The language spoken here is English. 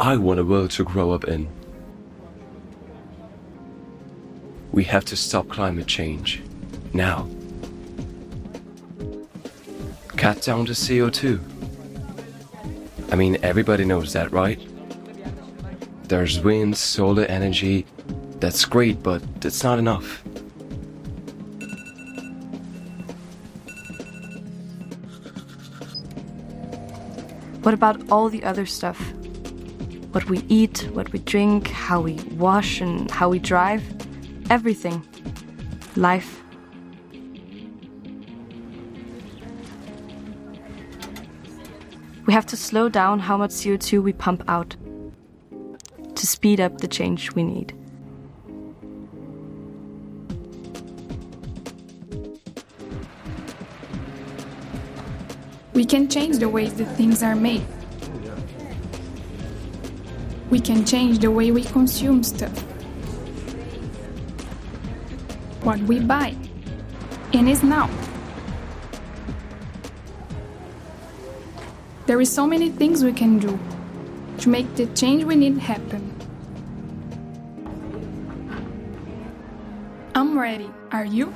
I want a world to grow up in. We have to stop climate change. Now. Cut down the CO2. I mean, everybody knows that, right? There's wind, solar energy. That's great, but it's not enough. What about all the other stuff? What we eat, what we drink, how we wash, and how we drive? Everything. Life. We have to slow down how much CO2 we pump out to speed up the change we need. We can change the way that things are made. We can change the way we consume stuff. What we buy. And is now. There is so many things we can do to make the change we need happen. I'm ready. Are you?